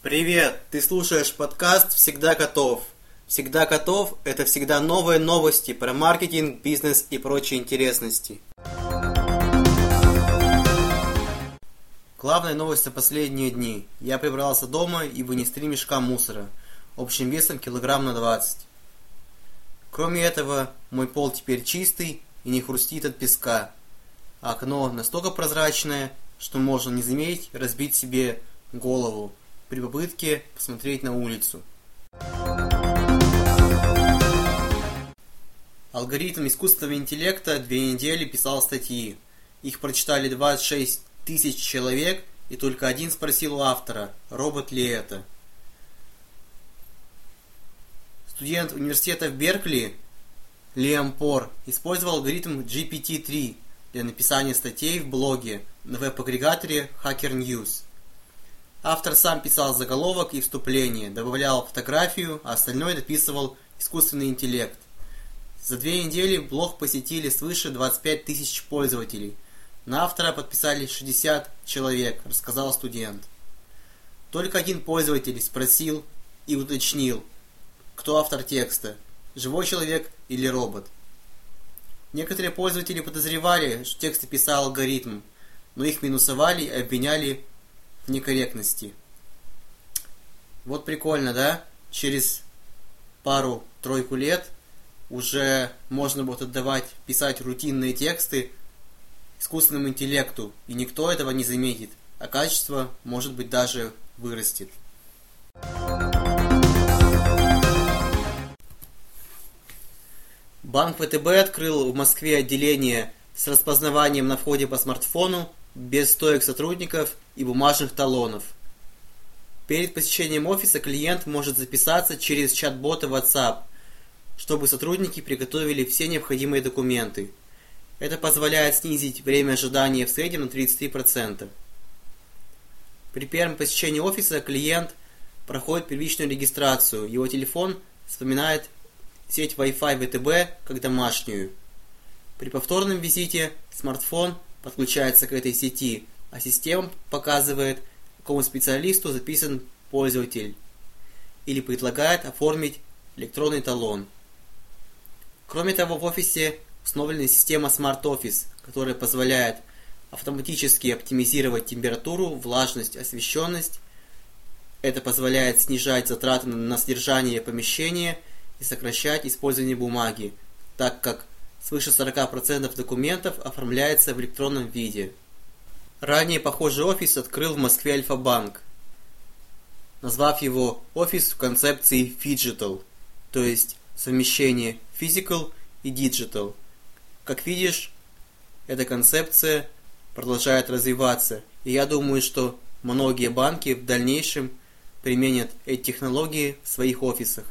Привет! Ты слушаешь подкаст «Всегда готов». «Всегда готов» — это всегда новые новости про маркетинг, бизнес и прочие интересности. Главная новость за последние дни. Я прибрался дома и вынес три мешка мусора, общим весом килограмм на 20. Кроме этого, мой пол теперь чистый и не хрустит от песка. Окно настолько прозрачное, что можно не заметить разбить себе голову при попытке посмотреть на улицу. Алгоритм искусственного интеллекта две недели писал статьи. Их прочитали 26 тысяч человек, и только один спросил у автора, робот ли это. Студент университета в Беркли Лиам Пор использовал алгоритм GPT-3 для написания статей в блоге на веб-агрегаторе Hacker News. Автор сам писал заголовок и вступление, добавлял фотографию, а остальное дописывал искусственный интеллект. За две недели блог посетили свыше 25 тысяч пользователей. На автора подписали 60 человек, рассказал студент. Только один пользователь спросил и уточнил, кто автор текста, живой человек или робот. Некоторые пользователи подозревали, что тексты писал алгоритм, но их минусовали и обвиняли некорректности. Вот прикольно, да? Через пару-тройку лет уже можно будет отдавать, писать рутинные тексты искусственному интеллекту, и никто этого не заметит, а качество, может быть, даже вырастет. Банк ВТБ открыл в Москве отделение с распознаванием на входе по смартфону без стоек сотрудников и бумажных талонов. Перед посещением офиса клиент может записаться через чат-бота WhatsApp, чтобы сотрудники приготовили все необходимые документы. Это позволяет снизить время ожидания в среднем на 33%. При первом посещении офиса клиент проходит первичную регистрацию. Его телефон вспоминает сеть Wi-Fi ВТБ как домашнюю. При повторном визите смартфон подключается к этой сети, а система показывает, какому специалисту записан пользователь или предлагает оформить электронный талон. Кроме того, в офисе установлена система Smart Office, которая позволяет автоматически оптимизировать температуру, влажность, освещенность. Это позволяет снижать затраты на содержание помещения и сокращать использование бумаги, так как свыше 40% документов оформляется в электронном виде. Ранее похожий офис открыл в Москве Альфа-банк, назвав его офис в концепции Digital, то есть совмещение physical и digital. Как видишь, эта концепция продолжает развиваться, и я думаю, что многие банки в дальнейшем применят эти технологии в своих офисах.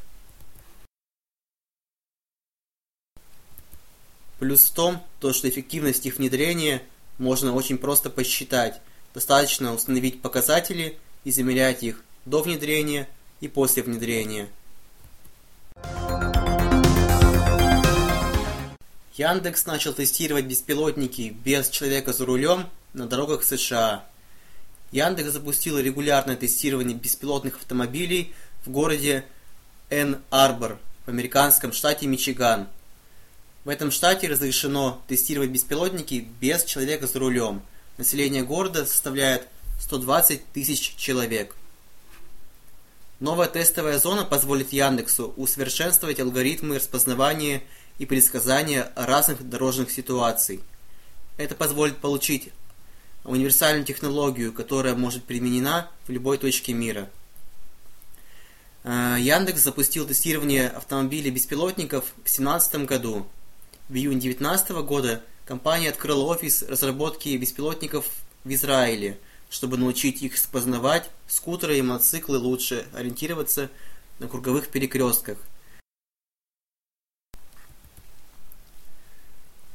Плюс в том, то, что эффективность их внедрения можно очень просто посчитать. Достаточно установить показатели и замерять их до внедрения и после внедрения. Яндекс начал тестировать беспилотники без человека за рулем на дорогах США. Яндекс запустил регулярное тестирование беспилотных автомобилей в городе Энн-Арбор в американском штате Мичиган – в этом штате разрешено тестировать беспилотники без человека за рулем. Население города составляет 120 тысяч человек. Новая тестовая зона позволит Яндексу усовершенствовать алгоритмы распознавания и предсказания разных дорожных ситуаций. Это позволит получить универсальную технологию, которая может применена в любой точке мира. Э, Яндекс запустил тестирование автомобилей беспилотников в 2017 году. В июне 2019 года компания открыла офис разработки беспилотников в Израиле, чтобы научить их распознавать скутеры и мотоциклы лучше ориентироваться на круговых перекрестках.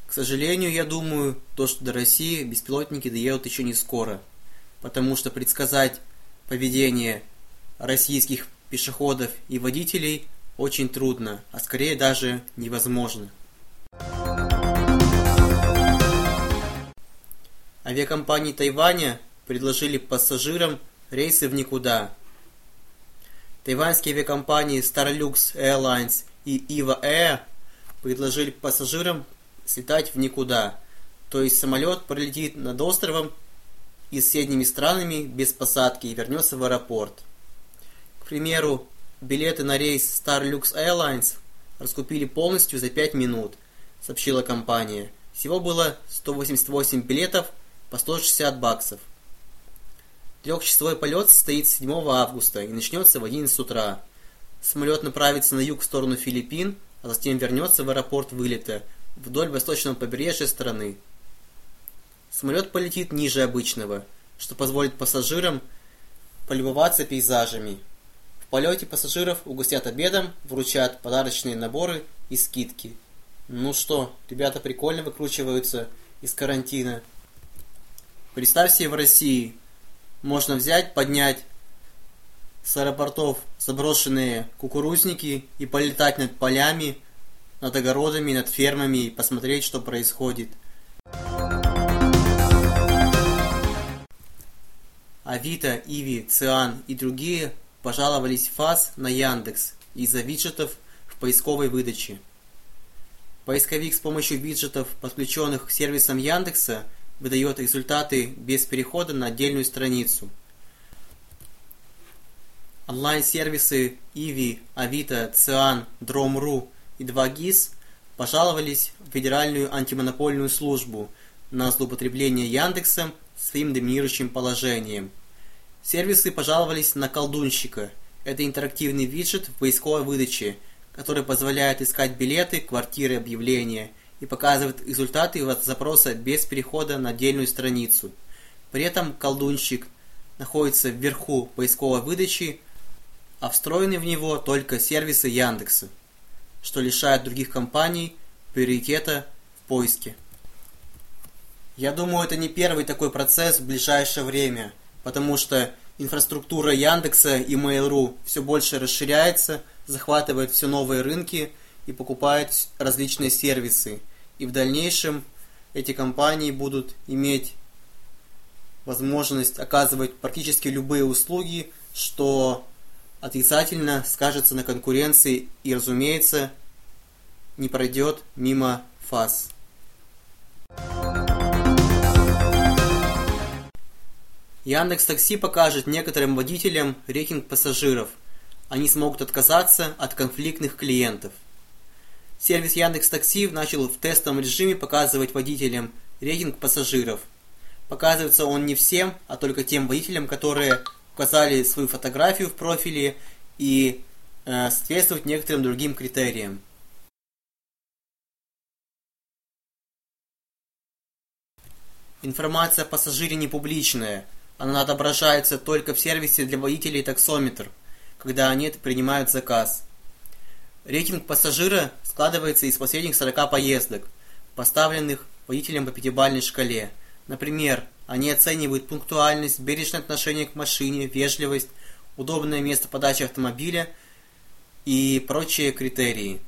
К сожалению, я думаю, то, что до России беспилотники доедут еще не скоро, потому что предсказать поведение российских пешеходов и водителей очень трудно, а скорее даже невозможно. Авиакомпании Тайваня предложили пассажирам рейсы в никуда. Тайваньские авиакомпании Starlux Airlines и EVA Air предложили пассажирам слетать в никуда, то есть самолет пролетит над островом и соседними странами без посадки и вернется в аэропорт. К примеру, билеты на рейс Starlux Airlines раскупили полностью за 5 минут, сообщила компания. Всего было 188 билетов по 160 баксов. Трехчасовой полет состоит 7 августа и начнется в 11 утра. Самолет направится на юг в сторону Филиппин, а затем вернется в аэропорт вылета вдоль восточного побережья страны. Самолет полетит ниже обычного, что позволит пассажирам полюбоваться пейзажами. В полете пассажиров угостят обедом, вручат подарочные наборы и скидки. Ну что, ребята прикольно выкручиваются из карантина. Представь себе в России, можно взять, поднять с аэропортов заброшенные кукурузники и полетать над полями, над огородами, над фермами и посмотреть, что происходит. Авито, Иви, Циан и другие пожаловались ФАС на Яндекс из-за виджетов в поисковой выдаче. Поисковик с помощью виджетов, подключенных к сервисам Яндекса, выдает результаты без перехода на отдельную страницу. Онлайн-сервисы Иви, Авито, Циан, Дrom.ru и 2GIS пожаловались в Федеральную антимонопольную службу на злоупотребление Яндексом своим доминирующим положением. Сервисы пожаловались на колдунщика. Это интерактивный виджет в поисковой выдаче, который позволяет искать билеты, квартиры, объявления и показывает результаты запроса без перехода на отдельную страницу. При этом колдунщик находится вверху поисковой выдачи, а встроены в него только сервисы Яндекса, что лишает других компаний приоритета в поиске. Я думаю, это не первый такой процесс в ближайшее время, потому что инфраструктура Яндекса и Mail.ru все больше расширяется, захватывает все новые рынки и покупает различные сервисы. И в дальнейшем эти компании будут иметь возможность оказывать практически любые услуги, что отрицательно скажется на конкуренции и, разумеется, не пройдет мимо фаз. Яндекс Такси покажет некоторым водителям рейтинг пассажиров. Они смогут отказаться от конфликтных клиентов. Сервис Яндекс Такси начал в тестовом режиме показывать водителям рейтинг пассажиров. Показывается он не всем, а только тем водителям, которые указали свою фотографию в профиле и э, соответствуют некоторым другим критериям. Информация о пассажире не публичная – она отображается только в сервисе для водителей таксометр, когда они принимают заказ. Рейтинг пассажира складывается из последних 40 поездок, поставленных водителем по пятибалльной шкале. Например, они оценивают пунктуальность, бережное отношение к машине, вежливость, удобное место подачи автомобиля и прочие критерии.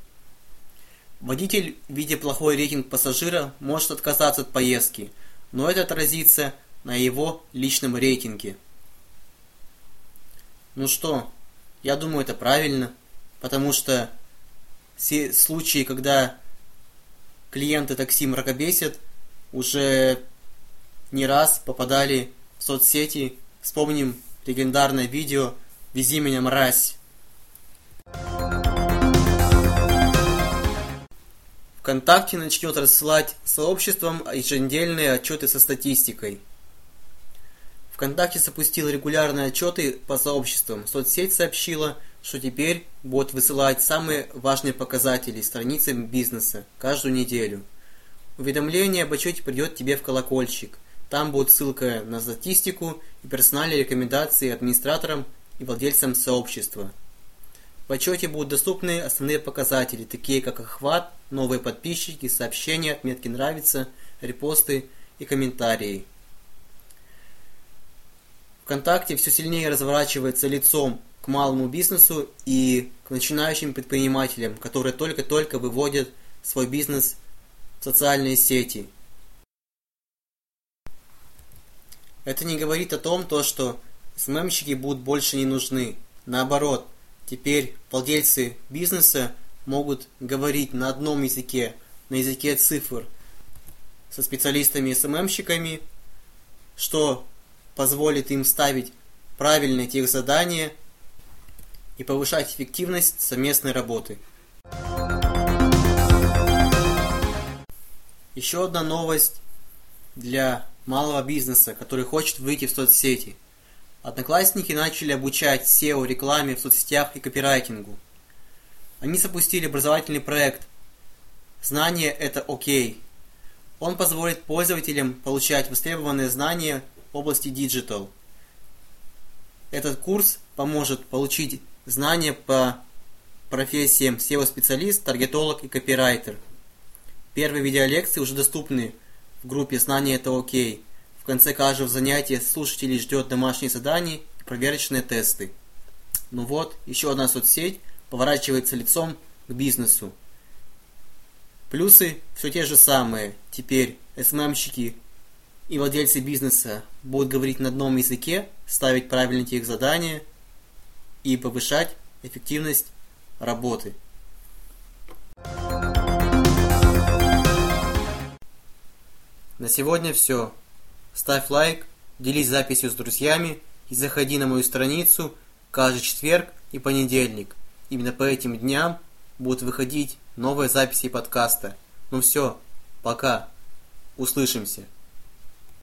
Водитель, видя плохой рейтинг пассажира, может отказаться от поездки, но это отразится на его личном рейтинге. Ну что, я думаю, это правильно, потому что все случаи, когда клиенты такси мракобесят, уже не раз попадали в соцсети. Вспомним легендарное видео «Вези меня, мразь». ВКонтакте начнет рассылать сообществам еженедельные отчеты со статистикой – ВКонтакте запустил регулярные отчеты по сообществам. Соцсеть сообщила, что теперь будет высылать самые важные показатели страницы бизнеса каждую неделю. Уведомление об отчете придет тебе в колокольчик. Там будет ссылка на статистику и персональные рекомендации администраторам и владельцам сообщества. В отчете будут доступны основные показатели, такие как охват, новые подписчики, сообщения, отметки «Нравится», репосты и комментарии. ВКонтакте все сильнее разворачивается лицом к малому бизнесу и к начинающим предпринимателям, которые только-только выводят свой бизнес в социальные сети. Это не говорит о том, то, что СММщики будут больше не нужны. Наоборот, Теперь владельцы бизнеса могут говорить на одном языке, на языке цифр, со специалистами-СММщиками, что позволит им ставить правильные тех задания и повышать эффективность совместной работы. Еще одна новость для малого бизнеса, который хочет выйти в соцсети. Одноклассники начали обучать SEO рекламе в соцсетях и копирайтингу. Они запустили образовательный проект «Знание – это окей». Он позволит пользователям получать востребованные знания области Digital. Этот курс поможет получить знания по профессиям SEO-специалист, таргетолог и копирайтер – Первые видеолекции уже доступны в группе «Знания – это окей». В конце каждого занятия слушателей ждет домашние задания и проверочные тесты. Ну вот, еще одна соцсеть поворачивается лицом к бизнесу. Плюсы все те же самые. Теперь СММщики и владельцы бизнеса будут говорить на одном языке, ставить правильные тех задания и повышать эффективность работы. На сегодня все. Ставь лайк, делись записью с друзьями и заходи на мою страницу каждый четверг и понедельник. Именно по этим дням будут выходить новые записи подкаста. Ну все, пока. Услышимся.